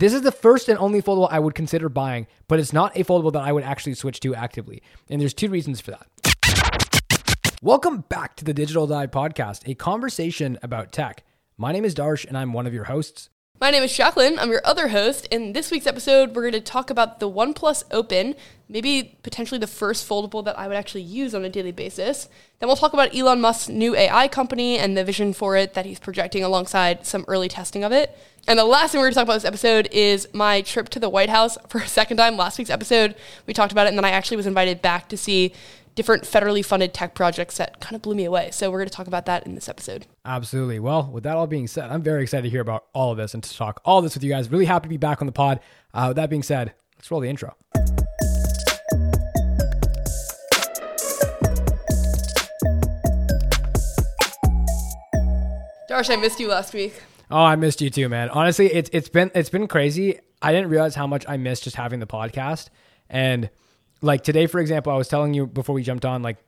This is the first and only foldable I would consider buying, but it's not a foldable that I would actually switch to actively. And there's two reasons for that. Welcome back to the Digital Dive Podcast, a conversation about tech. My name is Darsh, and I'm one of your hosts. My name is Jacklyn. I'm your other host. In this week's episode, we're going to talk about the OnePlus Open, maybe potentially the first foldable that I would actually use on a daily basis. Then we'll talk about Elon Musk's new AI company and the vision for it that he's projecting alongside some early testing of it. And the last thing we're going to talk about this episode is my trip to the White House for a second time. Last week's episode, we talked about it, and then I actually was invited back to see different federally funded tech projects that kind of blew me away. So we're going to talk about that in this episode. Absolutely. Well, with that all being said, I'm very excited to hear about all of this and to talk all this with you guys. Really happy to be back on the pod. Uh, with that being said, let's roll the intro. Darsh, I missed you last week. Oh, I missed you too, man. Honestly, it's it's been it's been crazy. I didn't realize how much I missed just having the podcast. And like today, for example, I was telling you before we jumped on, like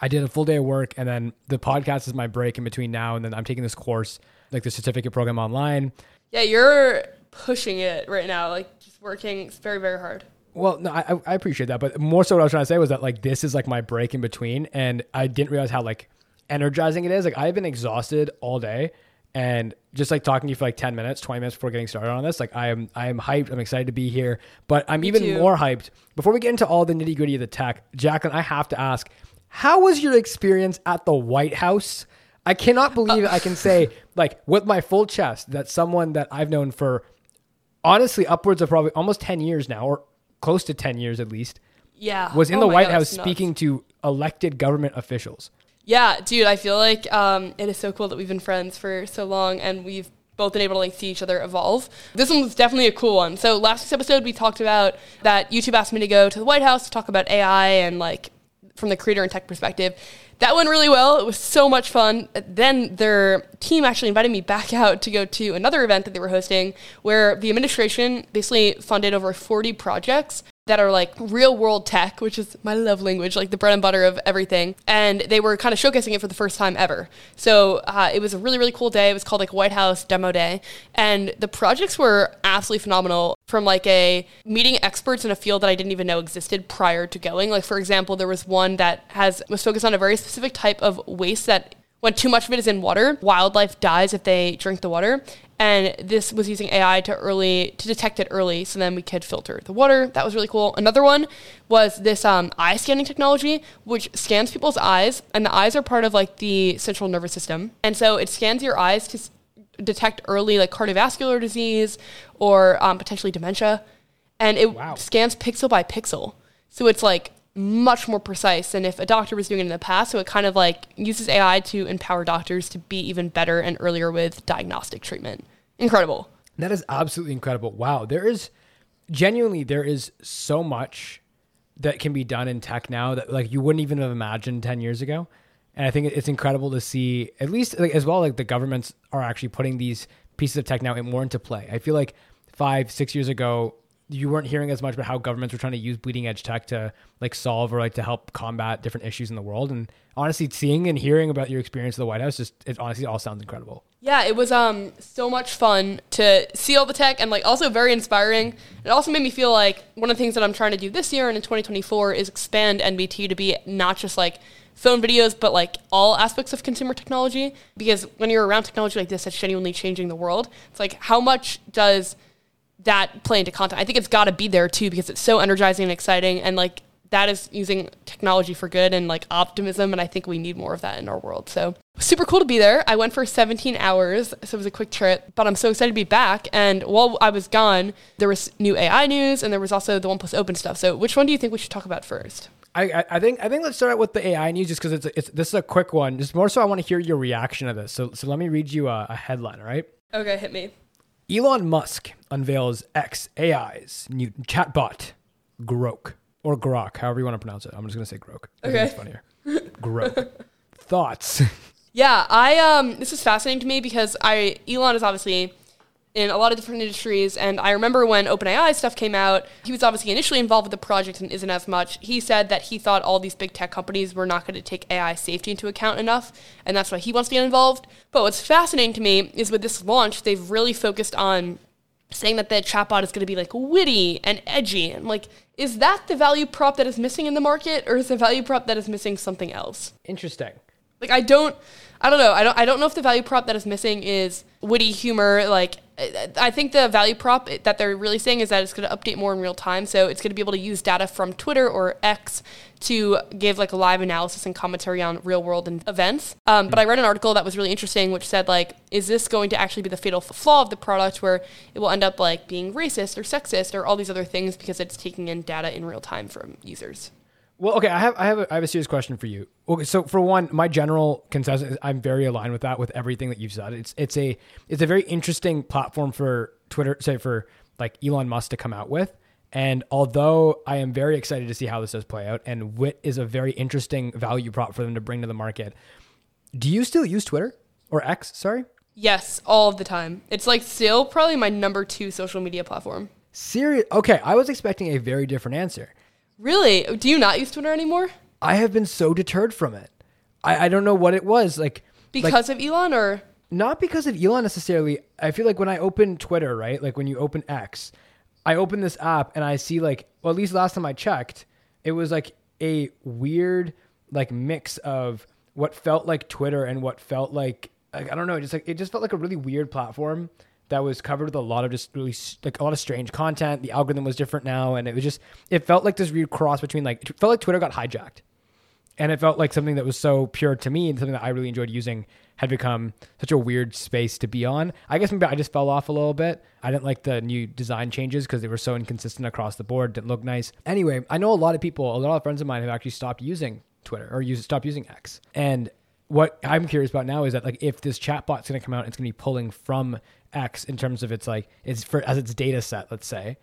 I did a full day of work and then the podcast is my break in between now and then I'm taking this course, like the certificate program online. Yeah, you're pushing it right now, like just working it's very, very hard. Well, no, I, I appreciate that, but more so what I was trying to say was that like this is like my break in between, and I didn't realize how like energizing it is. Like I've been exhausted all day, and just like talking to you for like ten minutes, twenty minutes before getting started on this, like I am I am hyped. I'm excited to be here, but I'm Me even too. more hyped. Before we get into all the nitty gritty of the tech, Jacklyn, I have to ask, how was your experience at the White House? I cannot believe I can say like with my full chest that someone that I've known for honestly upwards of probably almost 10 years now or close to 10 years at least Yeah. was in Oh the white God, house speaking to elected government officials Yeah, dude, I feel like um, it is so cool that we've been friends for so long and we've both been able to like see each other evolve. This one was definitely a cool one. So last week's episode we talked about that YouTube asked me to go to the White House to talk about AI and like from the creator and tech perspective. That went really well. It was so much fun. Then their team actually invited me back out to go to another event that they were hosting where the administration basically funded over 40 projects that are like real world tech, which is my love language, like the bread and butter of everything. And they were kind of showcasing it for the first time ever. So uh, it was a really, really cool day. It was called like White House Demo Day. And the projects were absolutely phenomenal from like a meeting experts in a field that I didn't even know existed prior to going. Like, for example, there was one that has was focused on a very specific type of waste that when too much of it is in water, wildlife dies if they drink the water. And this was using AI to early to detect it early, so then we could filter the water. That was really cool. Another one was this um, eye scanning technology, which scans people's eyes, and the eyes are part of like the central nervous system, and so it scans your eyes to s- detect early like cardiovascular disease or um, potentially dementia, and it Wow. scans pixel by pixel. So it's like much more precise than if a doctor was doing it in the past. So it kind of like uses AI to empower doctors to be even better and earlier with diagnostic treatment. Incredible. that is absolutely incredible wow there is genuinely there is so much that can be done in tech now that like you wouldn't even have imagined 10 years ago and i think it's incredible to see at least like, as well like the governments are actually putting these pieces of tech now more into play i feel like five six years ago you weren't hearing as much about how governments were trying to use bleeding edge tech to like solve or like to help combat different issues in the world and honestly seeing and hearing about your experience at the white house just it honestly all sounds incredible Yeah, it was um so much fun to see all the tech and like also very inspiring. It also made me feel like one of the things that I'm trying to do this year and in 2024 is expand NBT to be not just like phone videos, but like all aspects of consumer technology. Because when you're around technology like this, that's genuinely changing the world. It's like how much does that play into content? I think it's got to be there too because it's so energizing and exciting and like that is using technology for good and like optimism and I think we need more of that in our world. So super cool to be there. I went for 17 hours, so it was a quick trip, but I'm so excited to be back. And while I was gone, there was new AI news and there was also the OnePlus Open stuff. So which one do you think we should talk about first? I, I- think I think let's start out with the AI news just because it's, it's this is a quick one. Just more so, I want to hear your reaction to this. So so let me read you a, a headline. All right. Okay, hit me. Elon Musk unveils xAI's new chatbot, Grok or Grok, however you want to pronounce it. I'm just gonna say Grok. Okay. it's funnier. Grok. Thoughts? Yeah, I um this is fascinating to me because I Elon is obviously in a lot of different industries and I remember when OpenAI stuff came out, he was obviously initially involved with the project and isn't as much. He said that he thought all these big tech companies were not going to take AI safety into account enough and that's why he wants to get involved. But what's fascinating to me is with this launch, they've really focused on saying that the chatbot is going to be like witty and edgy. And like, is that the value prop that is missing in the market, or is the value prop that is missing something else? Interesting. Like, I don't, I don't know. I don't, I don't know if the value prop that is missing is witty humor, like I think the value prop that they're really saying is that it's going to update more in real time. So it's going to be able to use data from Twitter or X to give like a live analysis and commentary on real world events. Um, but I read an article that was really interesting, which said like, is this going to actually be the fatal flaw of the product where it will end up like being racist or sexist or all these other things because it's taking in data in real time from users? Well, okay, I have I have a, I have a serious question for you. Okay, so for one, my general consensus, is I'm very aligned with that with everything that you've said. It's it's a it's a very interesting platform for Twitter, say for like Elon Musk to come out with. And although I am very excited to see how this does play out, and Wit is a very interesting value prop for them to bring to the market, do you still use Twitter or X? Sorry. Yes, all the time. It's like still probably my number two social media platform. Serious? Okay, I was expecting a very different answer. Really? Do you not use Twitter anymore? I have been so deterred from it. I, I don't know what it was like because like, of Elon or not because of Elon necessarily. I feel like when I open Twitter, right, like when you open X, I open this app and I see like, well, at least last time I checked, it was like a weird like mix of what felt like Twitter and what felt like, like I don't know, just like it just felt like a really weird platform that was covered with a lot of just really like a lot of strange content. The algorithm was different now, and it was just it felt like this weird cross between like it felt like Twitter got hijacked, and it felt like something that was so pure to me and something that I really enjoyed using had become such a weird space to be on. I guess maybe I just fell off a little bit. I didn't like the new design changes because they were so inconsistent across the board. Didn't look nice. Anyway, I know a lot of people, a lot of friends of mine have actually stopped using Twitter or use stopped using X, and what I'm curious about now is that like if this chatbot's going to come out, it's going to be pulling from X in terms of its like it's for as its data set, let's say,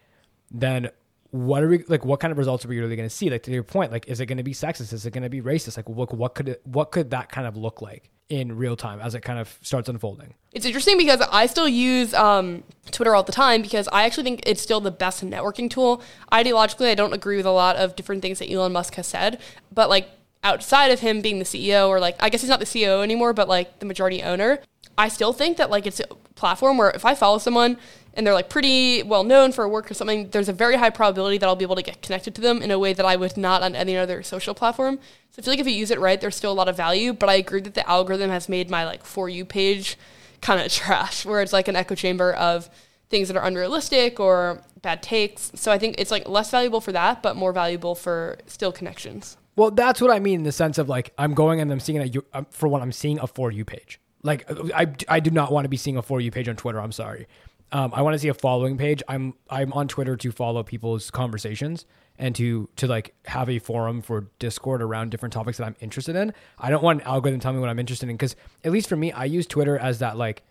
then what are we like? What kind of results are we really going to see? Like to your point, like is it going to be sexist? Is it going to be racist? Like what what could it, what could that kind of look like in real time as it kind of starts unfolding? It's interesting because I still use um, Twitter all the time because I actually think it's still the best networking tool. Ideologically, I don't agree with a lot of different things that Elon Musk has said, but like outside of him being the CEO or like I guess he's not the CEO anymore, but like the majority owner, I still think that like it's a platform where if I follow someone and they're like pretty well known for a work or something, there's a very high probability that I'll be able to get connected to them in a way that I would not on any other social platform. So I feel like if you use it right, there's still a lot of value. But I agree that the algorithm has made my like for you page kind of trash, where it's like an echo chamber of things that are unrealistic or bad takes. So I think it's like less valuable for that, but more valuable for still connections. Well, that's what I mean in the sense of like I'm going and I'm seeing a um, for one I'm seeing a for you page. Like I, I do not want to be seeing a for you page on Twitter. I'm sorry. Um, I want to see a following page. I'm I'm on Twitter to follow people's conversations and to to like have a forum for Discord around different topics that I'm interested in. I don't want an algorithm telling me what I'm interested in because at least for me, I use Twitter as that like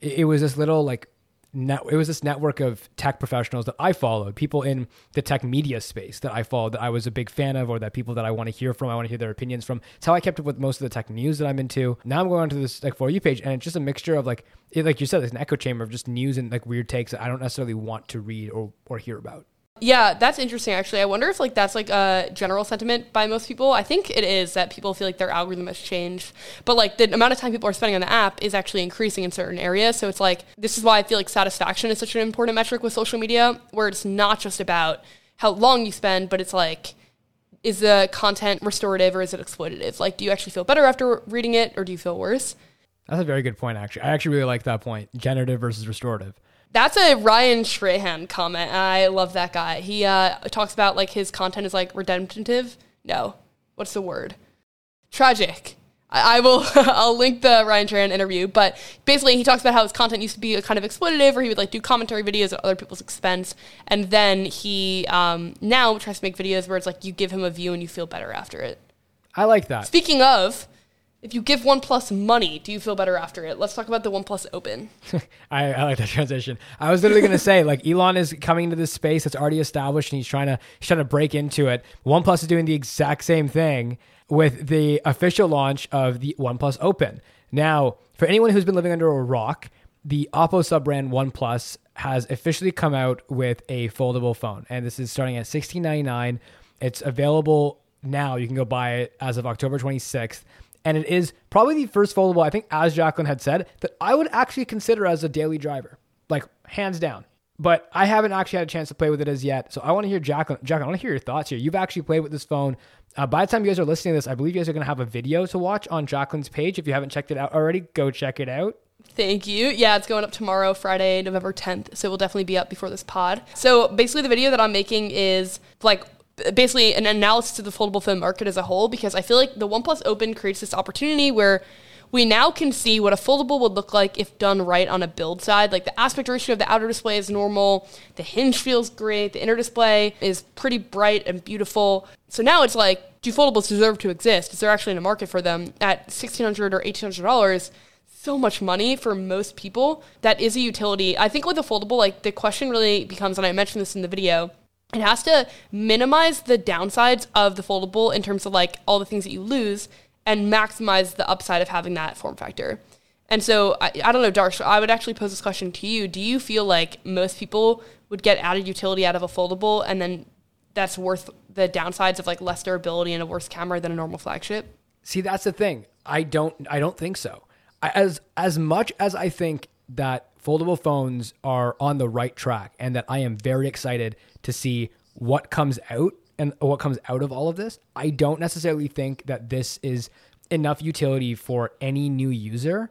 it, it was this little like net, it was this network of tech professionals that I followed, people in the tech media space that I followed that I was a big fan of, or that people that I want to hear from, I want to hear their opinions from. It's how I kept up with most of the tech news that I'm into. Now I'm going onto this like for you page, and it's just a mixture of like, it, like you said, it's an echo chamber of just news and like weird takes that I don't necessarily want to read or or hear about. Yeah, that's interesting actually. I wonder if like that's like a general sentiment by most people. I think it is that people feel like their algorithm has changed. But like the amount of time people are spending on the app is actually increasing in certain areas. So it's like this is why I feel like satisfaction is such an important metric with social media where it's not just about how long you spend, but it's like is the content restorative or is it exploitative? Like do you actually feel better after reading it or do you feel worse? That's a very good point actually. I actually really like that point. Generative versus restorative. That's a Ryan Trahan comment. I love that guy. He uh, talks about like his content is like redemptive. No, what's the word? Tragic. I, I will. I'll link the Ryan Trahan interview, but basically he talks about how his content used to be kind of exploitative, where he would like do commentary videos at other people's expense, and then he um, now tries to make videos where it's like you give him a view and you feel better after it. I like that. Speaking of, if you give OnePlus money, do you feel better after it? Let's talk about the OnePlus Open. I, I, like that transition. I was literally going to say, like, Elon is coming into this space that's already established, and he's trying to he's trying to break into it. OnePlus is doing the exact same thing with the official launch of the OnePlus Open. Now, for anyone who's been living under a rock, the Oppo sub brand OnePlus has officially come out with a foldable phone, and this is starting at sixteen ninety nine. It's available now. You can go buy it as of October twenty sixth and it is probably the first foldable, I think, as Jacklyn had said, that I would actually consider as a daily driver, like hands down. but I haven't actually had a chance to play with it as yet. So I want to hear Jacklyn. Jacklyn, I want to hear your thoughts here. You've actually played with this phone. Uh, by the time you guys are listening to this, I believe you guys are going to have a video to watch on Jacklyn's page. If you haven't checked it out already, go check it out. Thank you. Yeah, it's going up tomorrow, Friday, November 10th. So it will definitely be up before this pod. So basically, the video that I'm making is like basically an analysis of the foldable phone market as a whole because I feel like the OnePlus Open creates this opportunity where we now can see what a foldable would look like if done right on a build side. Like the aspect ratio of the outer display is normal, the hinge feels great, the inner display is pretty bright and beautiful. So now it's like, do foldables deserve to exist? Is there actually a market for them at 1,600 or $1,800? so much money for most people that is a utility. I think with a foldable, like the question really becomes, and I mentioned this in the video, it has to minimize the downsides of the foldable in terms of like all the things that you lose and maximize the upside of having that form factor. And so I, I don't know, Darsh, I would actually pose this question to you. Do you feel like most people would get added utility out of a foldable and then that's worth the downsides of like less durability and a worse camera than a normal flagship? See, that's the thing. I don't I don't think so. As as much as I think that foldable phones are on the right track and that I am very excited to see what comes out and what comes out of all of this, I don't necessarily think that this is enough utility for any new user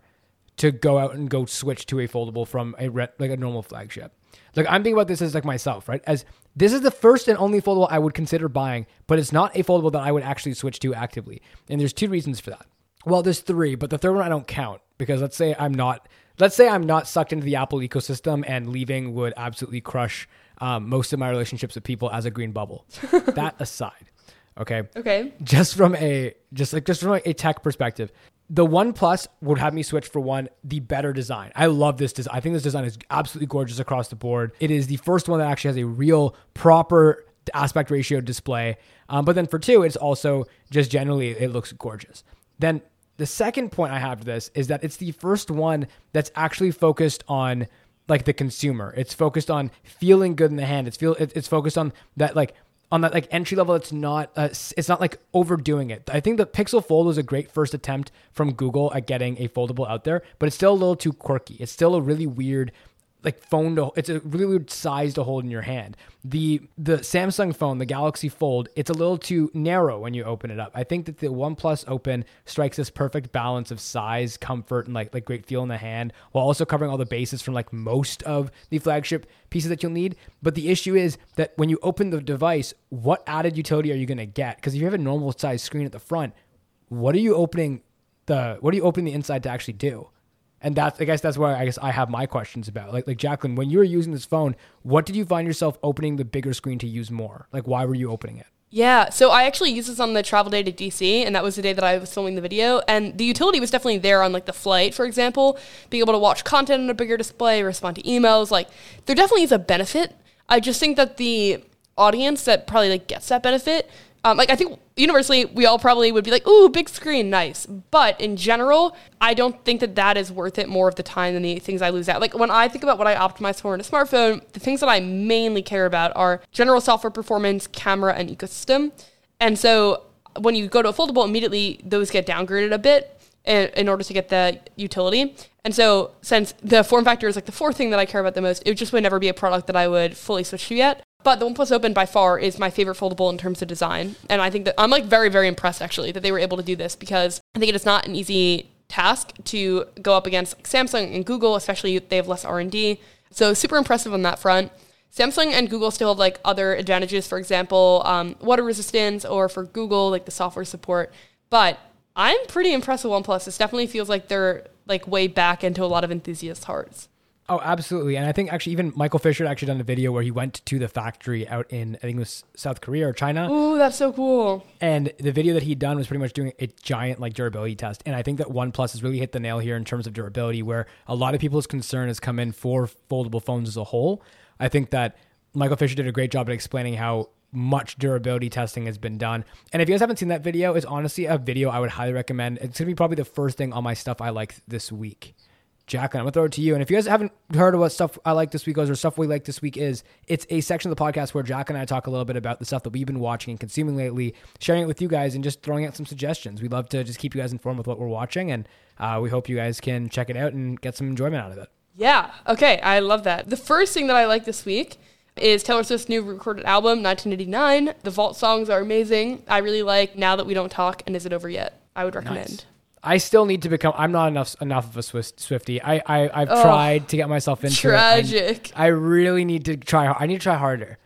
to go out and go switch to a foldable from a re- like a normal flagship. Like I'm thinking about this as like myself, right? As this is the first and only foldable I would consider buying, but it's not a foldable that I would actually switch to actively. And there's two reasons for that. Well, there's three, but the third one I don't count because let's say I'm not let's say I'm not sucked into the Apple ecosystem and leaving would absolutely crush um, most of my relationships with people as a green bubble. that aside, okay. Okay. Just from a just like just from a tech perspective, the OnePlus would have me switch for one the better design. I love this design. I think this design is absolutely gorgeous across the board. It is the first one that actually has a real proper aspect ratio display. Um, but then for two, it's also just generally it looks gorgeous. Then the second point I have to this is that it's the first one that's actually focused on like the consumer. It's focused on feeling good in the hand. It's feel it's focused on that like on that like entry level. It's not uh, it's not like overdoing it. I think the Pixel Fold was a great first attempt from Google at getting a foldable out there, but it's still a little too quirky. It's still a really weird like phone to it's a really weird size to hold in your hand. The the Samsung phone, the Galaxy Fold, it's a little too narrow when you open it up. I think that the OnePlus Open strikes this perfect balance of size, comfort, and like like great feel in the hand, while also covering all the bases from like most of the flagship pieces that you'll need. But the issue is that when you open the device, what added utility are you going to get? Because if you have a normal size screen at the front, what are you opening the what are you opening the inside to actually do? And that's I guess that's where I guess I have my questions about. Like like Jacklyn, when you were using this phone, what did you find yourself opening the bigger screen to use more? Like why were you opening it? Yeah, so I actually used this on the travel day to DC, and that was the day that I was filming the video. And the utility was definitely there on like the flight, for example, being able to watch content on a bigger display, respond to emails. Like there definitely is a benefit. I just think that the audience that probably like gets that benefit um, like I think universally we all probably would be like, "Ooh, big screen, nice." But in general, I don't think that that is worth it more of the time than the things I lose out. Like when I think about what I optimize for in a smartphone, the things that I mainly care about are general software performance, camera, and ecosystem. And so when you go to a foldable, immediately those get downgraded a bit in, in order to get the utility. And so, since the form factor is like the fourth thing that I care about the most, it just would never be a product that I would fully switch to yet. But the OnePlus Open by far is my favorite foldable in terms of design. And I think that I'm like very, very impressed actually that they were able to do this because I think it is not an easy task to go up against Samsung and Google, especially they have less R&D. So super impressive on that front. Samsung and Google still have like other advantages, for example, um, water resistance, or for Google, like the software support. But I'm pretty impressed with OnePlus. This definitely feels like they're like way back into a lot of enthusiasts' hearts. Oh, absolutely. And I think actually even Michael Fisher had actually done a video where he went to the factory out in I think it was South Korea or China. Ooh, that's so cool. And the video that he'd done was pretty much doing a giant like durability test. And I think that OnePlus has really hit the nail here in terms of durability, where a lot of people's concern has come in for foldable phones as a whole. I think that Michael Fisher did a great job at explaining how much durability testing has been done. And if you guys haven't seen that video, it's honestly a video I would highly recommend. It's gonna be probably the first thing on my stuff I like this week. Jack, I'm gonna throw it to you. And if you guys haven't heard of what stuff I like this week is or stuff we like this week is, it's a section of the podcast where Jack and I talk a little bit about the stuff that we've been watching and consuming lately, sharing it with you guys, and just throwing out some suggestions. We love to just keep you guys informed with what we're watching, and uh, we hope you guys can check it out and get some enjoyment out of it. Yeah. Okay. I love that. The first thing that I like this week is Taylor Swift's new recorded album, 1989. The vault songs are amazing. I really like Now That We Don't Talk and Is It Over Yet? I would recommend. Nice. I still need to become. I'm not enough enough of a Swiss, Swifty. I, I I've tried to get myself into Tragic. it. I, I really need to try. I need to try harder.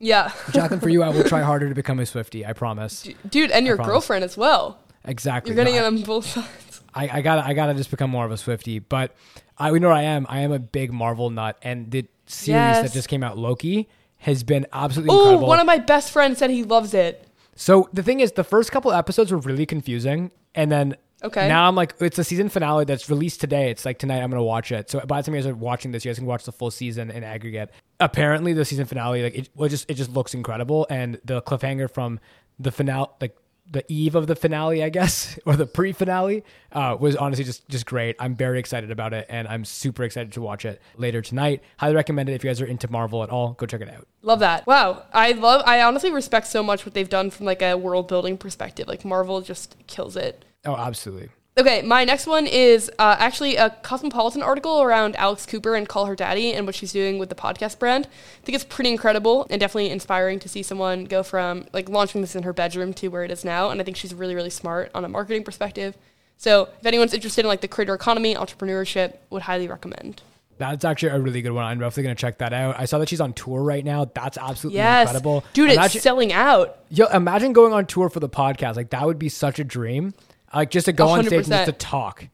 Yeah. Jacklyn, for you, I will try harder to become a Swifty. I promise. Dude, and your girlfriend as well. Exactly. You're getting No, it I- on both sides. I, I gotta I gotta just become more of a Swifty. But I we know what I am. I am a big Marvel nut, and the series Yes. that just came out, Loki, has been absolutely Oh, incredible. one of my best friends said he loves it. so the thing is, the first couple episodes were really confusing, and then Okay. now I'm like, it's a season finale that's released today. It's like tonight I'm gonna watch it. So by the time you guys are watching this, you guys can watch the full season in aggregate. Apparently, the season finale like it, well, just it just looks incredible, and the cliffhanger from the finale like. The eve of the finale, I guess, or the pre-finale, uh, was honestly just just great. I'm very excited about it, and I'm super excited to watch it later tonight. Highly recommend it if you guys are into Marvel at all. Go check it out. Love that. Wow. I love I honestly respect so much what they've done from like a world building perspective. Like Marvel just kills it. Oh, absolutely. Okay, my next one is uh, actually a Cosmopolitan article around Alex Cooper and Call Her Daddy and what she's doing with the podcast brand. I think it's pretty incredible and definitely inspiring to see someone go from like launching this in her bedroom to where it is now. And I think she's really, really smart on a marketing perspective. So if anyone's interested in like the creator economy, entrepreneurship, would highly recommend. That's actually a really good one. I'm definitely gonna check that out. I saw that she's on tour right now. That's absolutely Yes, incredible, dude, Imagine, it's selling out. yo, imagine going on tour for the podcast. Like that would be such a dream. Like just to go on stage and just 100%. to talk,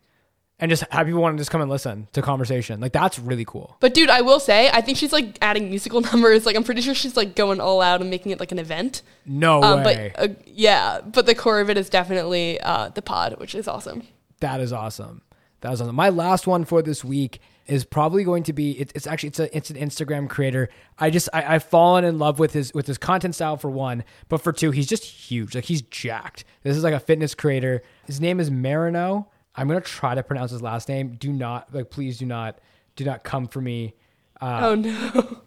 and just have people want to just come and listen to conversation. Like that's really cool. But dude, I will say, I think she's like adding musical numbers. Like I'm pretty sure she's like going all out and making it like an event. No Um, way. but uh, yeah, but the core of it is definitely uh, the pod, which is awesome. That is awesome. That is awesome. My last one for this week is probably going to be. It's, it's actually it's a it's an Instagram creator. I just I, I've fallen in love with his with his content style for one, but for two, he's just huge. Like he's jacked. This is like a fitness creator. His name is Marino. I'm gonna try to pronounce his last name. Do not like please do not do not come for me. Uh, oh no.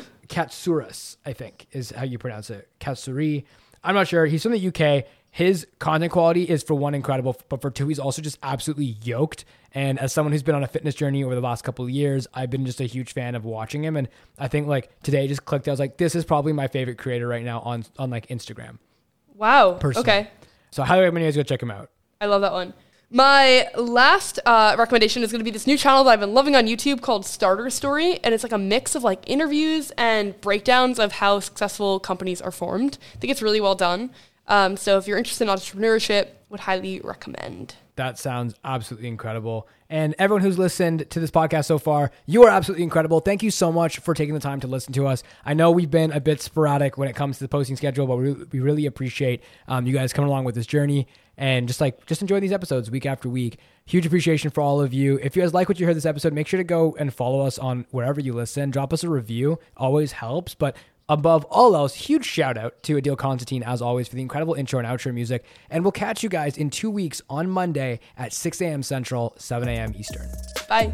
Katsouris, I think is how you pronounce it. Katsuri. I'm not sure. He's from the UK. His content quality is for one incredible, but for two, he's also just absolutely yoked. And as someone who's been on a fitness journey over the last couple of years, I've been just a huge fan of watching him. And I think like today just clicked. I was like, this is probably my favorite creator right now on on like Instagram. Wow. Personally. Okay. So I highly recommend you guys go check him out. I love that one. My last uh, recommendation is going to be this new channel that I've been loving on YouTube called Starter Story, and it's like a mix of like interviews and breakdowns of how successful companies are formed. I think it's really well done. Um, so if you're interested in entrepreneurship, would highly recommend. That sounds absolutely incredible. And everyone who's listened to this podcast so far, you are absolutely incredible. Thank you so much for taking the time to listen to us. I know we've been a bit sporadic when it comes to the posting schedule, but we, we really appreciate um, you guys coming along with this journey and just like just enjoy these episodes week after week. Huge appreciation for all of you. If you guys like what you heard this episode, make sure to go and follow us on wherever you listen. Drop us a review, always helps. But above all else, huge shout out to Adil Constantine, as always, for the incredible intro and outro music. And we'll catch you guys in two weeks on Monday at 6 a.m. Central, 7 a.m. Eastern. Bye.